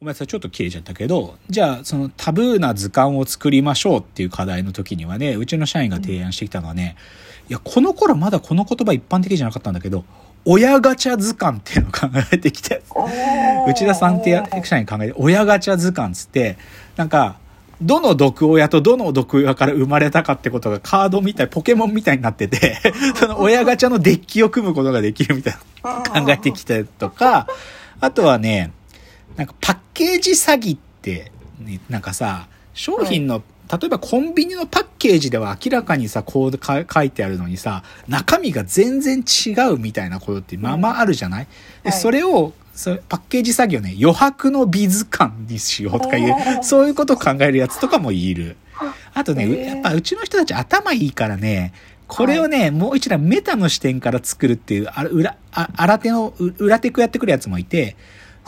ごめんなさい、ちょっと切れちゃったけど、じゃあ、そのタブーな図鑑を作りましょうっていう課題の時にはね、うちの社員が提案してきたのはね、いや、この頃まだこの言葉一般的じゃなかったんだけど、親ガチャ図鑑っていうのを考えてきて、内田さんって役者に考えて、親ガチャ図鑑つって、なんか、どの毒親とどの毒親から生まれたかってことがカードみたい、ポケモンみたいになってて、その親ガチャのデッキを組むことができるみたいな考えてきたとか、あとはね、なんかパッケージ詐欺って、ね、なんかさ、商品の、例えばコンビニのパッケージでは明らかにさ、こう書いてあるのにさ、中身が全然違うみたいなことってまあまああるじゃない、でそれをそパッケージ作業ね、余白の美図鑑にしようとかいう、そういうことを考えるやつとかもいる。あとね、やっぱうちの人たち頭いいからね、これをね、はい、もう一段メタの視点から作るっていう、あ裏、あ新手の裏テクやってくるやつもいて、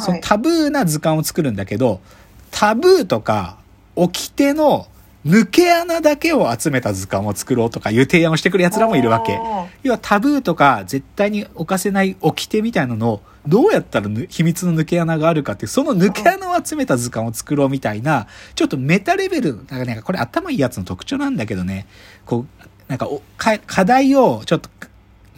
そのタブーな図鑑を作るんだけど、タブーとか、掟の抜け穴だけを集めた図鑑を作ろうとかいう提案をしてくる奴らもいるわけ。要はタブーとか絶対に犯せない掟みたいなのをどうやったら秘密の抜け穴があるかっていう、その抜け穴を集めた図鑑を作ろうみたいな、ちょっとメタレベル、なんかね、これ頭いいやつの特徴なんだけどね、こう、なんか課題をちょっと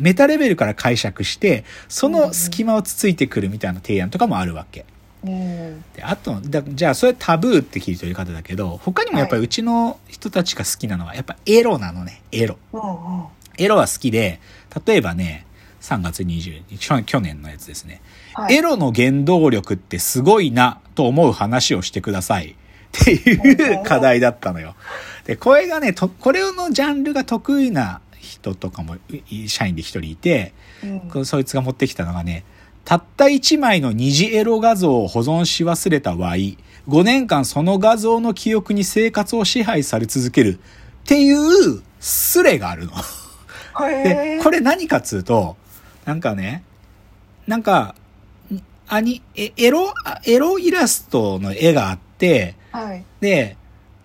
メタレベルから解釈して、その隙間をつついてくるみたいな提案とかもあるわけ。うん、であとだじゃあそれタブーって聞いてる方だけど他にもやっぱりうちの人たちが好きなのはやっぱエロなのね。エロ、うんうん、エロは好きで例えばね3月20日去年のやつですね、はい、エロの原動力ってすごいなと思う話をしてください。っていう課題だったのよ。でこれがねとこれのジャンルが得意な人とかも社員で一人いて、うん、そいつが持ってきたのがねたった1枚の二次エロ画像を保存し忘れた Y。5年間その画像の記憶に生活を支配され続けるっていうスレがあるの。で、これ何かっつうと、なんかね、なんか、アニ、エロ、エロイラストの絵があって、はい、で、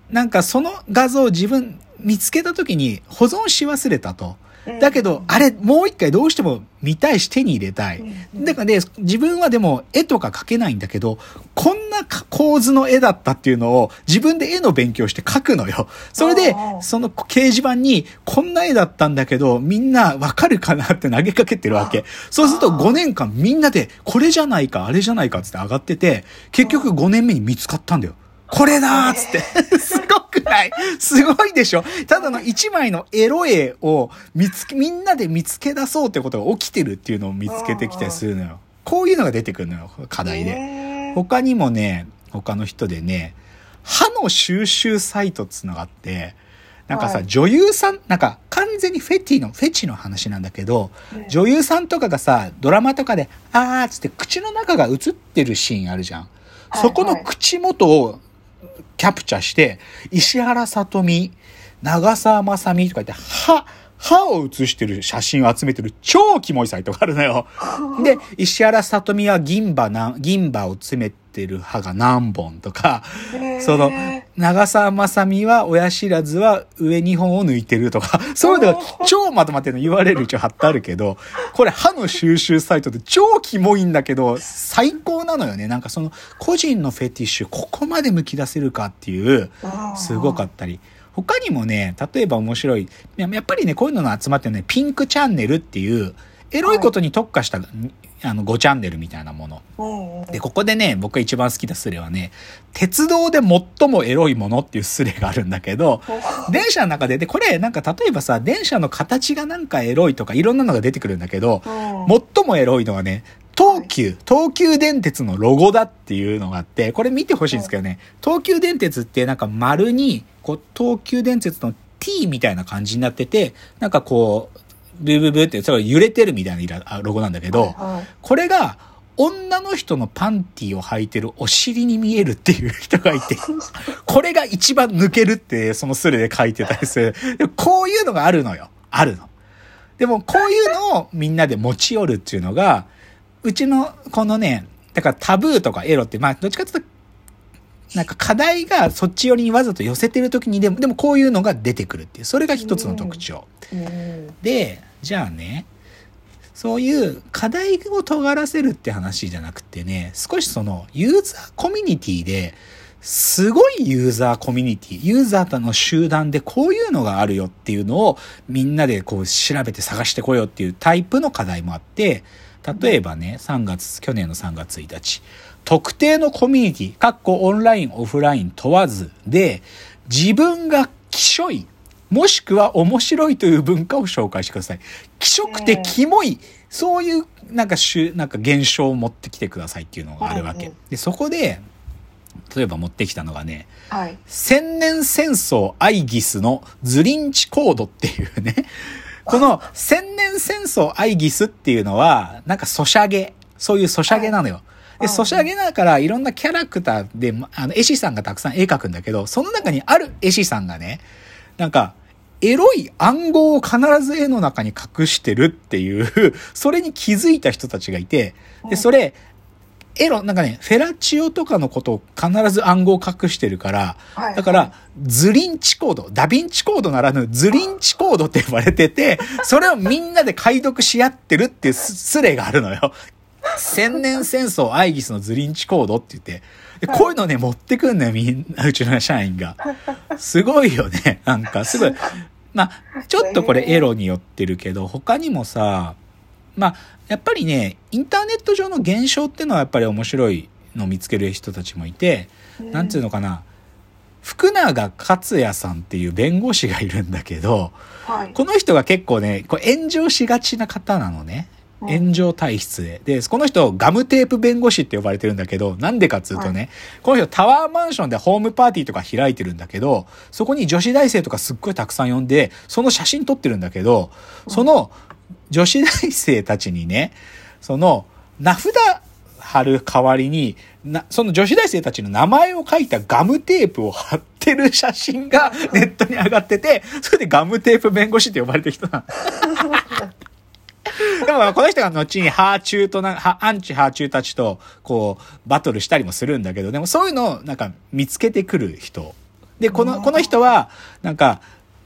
なんかその画像を自分見つけた時に保存し忘れたと。だけど、あれ、もう一回どうしても見たいし手に入れたい。だからね、自分はでも絵とか描けないんだけど、こんな構図の絵だったっていうのを自分で絵の勉強して描くのよ。それで、その掲示板に、こんな絵だったんだけど、みんなわかるかなって投げかけてるわけ。そうすると5年間みんなで、これじゃないか、あれじゃないかって上がってて、結局5年目に見つかったんだよ。これだーっつって。すごくないすごいでしょただの一枚のエロ絵を見つけ、みんなで見つけ出そうってことが起きてるっていうのを見つけてきたりするのよ。こういうのが出てくるのよ、課題で。他にもね、他の人でね、歯の収集サイトっつうのがあって、なんかさ、はい、女優さん、なんか完全にフェティの、フェチの話なんだけど、女優さんとかがさ、ドラマとかで、あーっつって口の中が映ってるシーンあるじゃん。そこの口元をキャプチャして、石原さとみ、長澤まさみとか言って、歯、歯を写してる写真を集めてる超キモいサイトがあるのよ。で、石原さとみは銀歯な、銀歯を詰めてる歯が何本とか、その、長澤まさみは親知らずは上2本を抜いてるとか、そういうのが超まとまってるの言われる一応貼ってあるけど、これ歯の収集サイトで超キモいんだけど、最高なのよね。なんかその個人のフェティッシュ、ここまで剥き出せるかっていう、すごかったり。他にもね、例えば面白い、やっぱりね、こういうのが集まってるね、ピンクチャンネルっていう、エロいことに特化した、はい、あの、5チャンネルみたいなもの。で、ここでね、僕が一番好きなスレはね、鉄道で最もエロいものっていうスレがあるんだけど、電車の中で、で、これなんか例えばさ、電車の形がなんかエロいとかいろんなのが出てくるんだけど、最もエロいのはね、東急、東急電鉄のロゴだっていうのがあって、これ見てほしいんですけどね、東急電鉄ってなんか丸に、こう、東急電鉄の T みたいな感じになってて、なんかこう、ブーブーブーって、それ揺れてるみたいなロゴなんだけど、これが、女の人のパンティを履いてるお尻に見えるっていう人がいて、これが一番抜けるってそのスレで書いてたりする。こういうのがあるのよ。あるの。でもこういうのをみんなで持ち寄るっていうのが、うちのこのね、だからタブーとかエロって、まあどっちかっていうと、なんか課題がそっち寄りにわざと寄せてる時にでも、でもこういうのが出てくるっていう、それが一つの特徴。で、じゃあね、そういう課題を尖らせるって話じゃなくてね、少しそのユーザーコミュニティで、すごいユーザーコミュニティ、ユーザーとの集団でこういうのがあるよっていうのをみんなでこう調べて探してこようっていうタイプの課題もあって、例えばね、3月、去年の3月1日、特定のコミュニティ、かっこオンライン、オフライン問わずで、自分がきしょい、もしくは面白いという文化を紹介してください。気色てキモい、そういうなんか種、なんか現象を持ってきてくださいっていうのがあるわけ。で、そこで、例えば持ってきたのがね、はい、千年戦争アイギスのズリンチコードっていうね、この千年戦争アイギスっていうのは、なんかソシャゲ、そういうソシャゲなのよ。で、ソシャゲだからいろんなキャラクターで、あの、絵師さんがたくさん絵描くんだけど、その中にある絵師さんがね、なんか、エロい暗号を必ず絵の中に隠してるっていう、それに気づいた人たちがいて、で、それ、エロ、なんかね、フェラチオとかのことを必ず暗号を隠してるから、だから、ズリンチコード、ダヴィンチコードならぬズリンチコードって呼ばれてて、それをみんなで解読し合ってるっていうスレがあるのよ。千年戦争アイギスのズリンチコードって言って、こういうのね、持ってくんのよ、みんな、うちの社員が。すごいよね。なんか、すごい。まあ、ちょっとこれエロによってるけど、他にもさ、まあ、やっぱりね、インターネット上の現象っていうのはやっぱり面白いのを見つける人たちもいて、なんていうのかな、福永克也さんっていう弁護士がいるんだけど、はい、この人が結構ね、こう炎上しがちな方なのね。炎上体質で。で、この人、ガムテープ弁護士って呼ばれてるんだけど、なんでかっつうとね、はい、この人タワーマンションでホームパーティーとか開いてるんだけど、そこに女子大生とかすっごいたくさん呼んで、その写真撮ってるんだけど、その女子大生たちにね、その名札貼る代わりに、な、その女子大生たちの名前を書いたガムテープを貼ってる写真がネットに上がってて、それでガムテープ弁護士って呼ばれてる人なの。この人が後にハーチューとな、アンチハーチューたちとこうバトルしたりもするんだけど、でもそういうのをなんか見つけてくる人。で、この、この人はなんか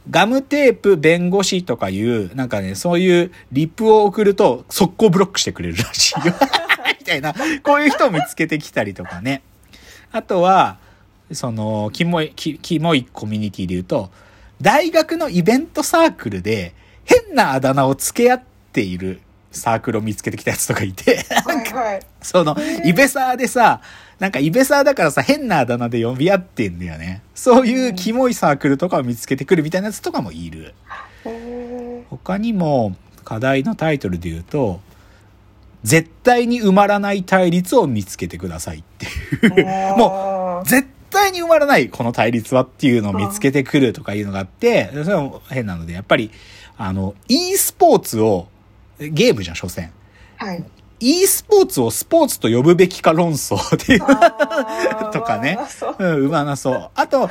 ガムテープ弁護士とかいう、なんかね、そういうリップを送ると速攻ブロックしてくれるらしいよ。みたいな、こういう人を見つけてきたりとかね。あとは、その、キモい、キキモいコミュニティで言うと、大学のイベントサークルで変なあだ名を付け合っているサークルを見つけてきたやつとかいて、はいはい、その、イベサーでさ、なんかイベサーだからさ、変なあだ名で呼び合ってんだよね。そういうキモいサークルとかを見つけてくるみたいなやつとかもいる。他にも、課題のタイトルで言うと、絶対に埋まらない対立を見つけてくださいっていう。もう、絶対に埋まらない、この対立はっていうのを見つけてくるとかいうのがあって、それも変なので、やっぱり、あの、e スポーツを、ゲームじゃん、所詮。はい。e スポーツをスポーツと呼ぶべきか論争 っていうとかね。うん、うまなそう。あと、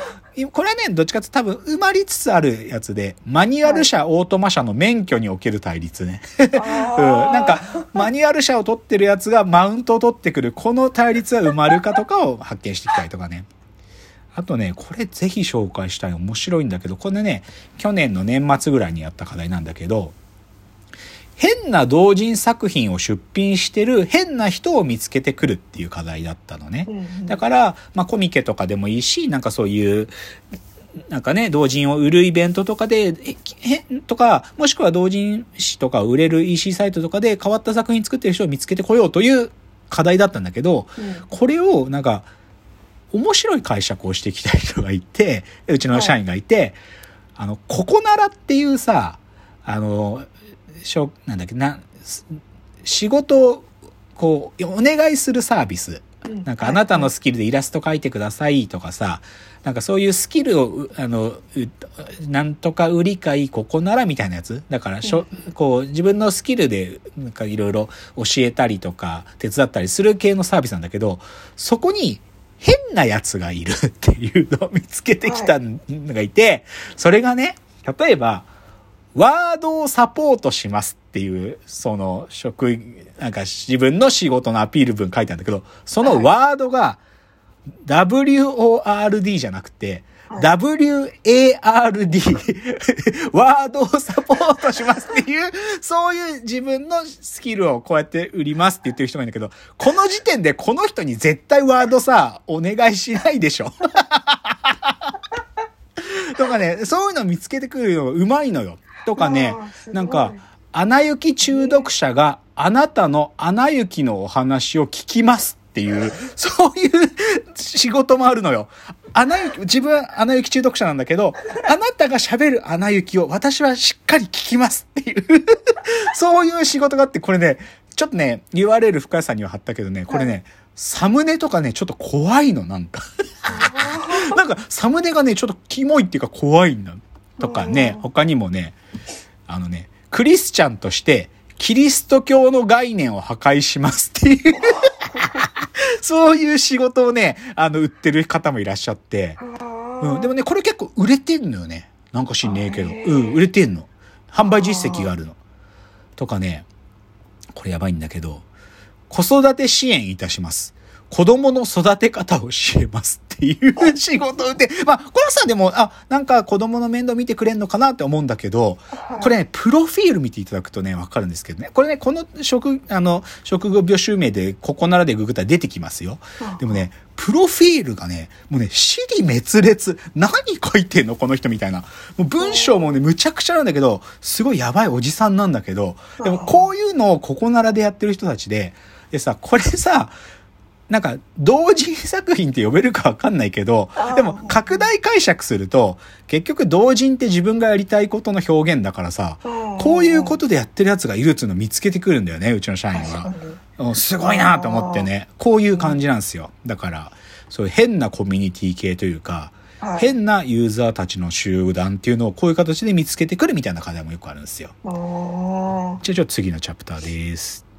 これはね、どっちかって多分埋まりつつあるやつで、マニュアル車、はい、オートマ車の免許における対立ね。うん、なんか、マニュアル車を取ってるやつがマウントを取ってくる、この対立は埋まるかとかを発見していきたいとかね。あとね、これぜひ紹介したい。面白いんだけど、これね、去年の年末ぐらいにやった課題なんだけど、変な同人作品を出品してる変な人を見つけてくるっていう課題だったのね。だから、まあコミケとかでもいいし、なんかそういう、なんかね、同人を売るイベントとかで、え、とか、もしくは同人誌とか売れる EC サイトとかで変わった作品作ってる人を見つけてこようという課題だったんだけど、うん、これをなんか、面白い解釈をしてきた人がいて、うちの社員がいて、はい、あの、ここならっていうさ、あの、しょなんだっけな、仕事をこう、お願いするサービス。なんかあなたのスキルでイラスト描いてくださいとかさ、なんかそういうスキルを、あの、なんとか売り買い、ここならみたいなやつ。だからしょ、こう、自分のスキルで、なんかいろいろ教えたりとか、手伝ったりする系のサービスなんだけど、そこに変なやつがいるっていうのを見つけてきたのがいて、それがね、例えば、ワードをサポートしますっていう、その職員、なんか自分の仕事のアピール文書いてあるんだけど、そのワードが WORD じゃなくて、WARD、ワードをサポートしますっていう、そういう自分のスキルをこうやって売りますって言ってる人がいるんだけど、この時点でこの人に絶対ワードさ、お願いしないでしょ。とかね、そういうの見つけてくるのがうまいのよ。とかね、なんか、アナ雪中毒者があなたのアナ雪のお話を聞きますっていう、そういう仕事もあるのよ。アナ雪、自分はアナ雪中毒者なんだけど、あなたが喋るアナ雪を私はしっかり聞きますっていう そういう仕事があって、これね、ちょっとね、URL 深谷さんには貼ったけどね、これね、サムネとかね、ちょっと怖いの、なんかか、サムネがね、ちょっとキモいっていうか怖いんだ。とかね、他にもね、あのね、クリスチャンとして、キリスト教の概念を破壊しますっていう そういう仕事をね、あの、売ってる方もいらっしゃって。うん。でもね、これ結構売れてんのよね。なんか知んねえけど。うん、売れてんの。販売実績があるの。とかね、これやばいんだけど、子育て支援いたします。子供の育て方を教えますっていう仕事で、まあ、これさ、でも、あ、なんか子供の面倒見てくれんのかなって思うんだけど、これね、プロフィール見ていただくとね、わかるんですけどね。これね、この職、あの、職業病集名で、ここならでググったら出てきますよ。でもね、プロフィールがね、もうね、死に滅裂。何書いてんのこの人みたいな。もう文章もね、むちゃくちゃなんだけど、すごいやばいおじさんなんだけど、でもこういうのをここならでやってる人たちで、でさ、これさ、なんか、同人作品って呼べるかわかんないけど、でも、拡大解釈すると、結局同人って自分がやりたいことの表現だからさ、こういうことでやってるやつがいるっていうのを見つけてくるんだよね、うちの社員は。すごいなと思ってね。こういう感じなんですよ。だから、そういう変なコミュニティ系というか、変なユーザーたちの集団っていうのをこういう形で見つけてくるみたいな課題もよくあるんですよ。じゃあ、ちょっと次のチャプターです。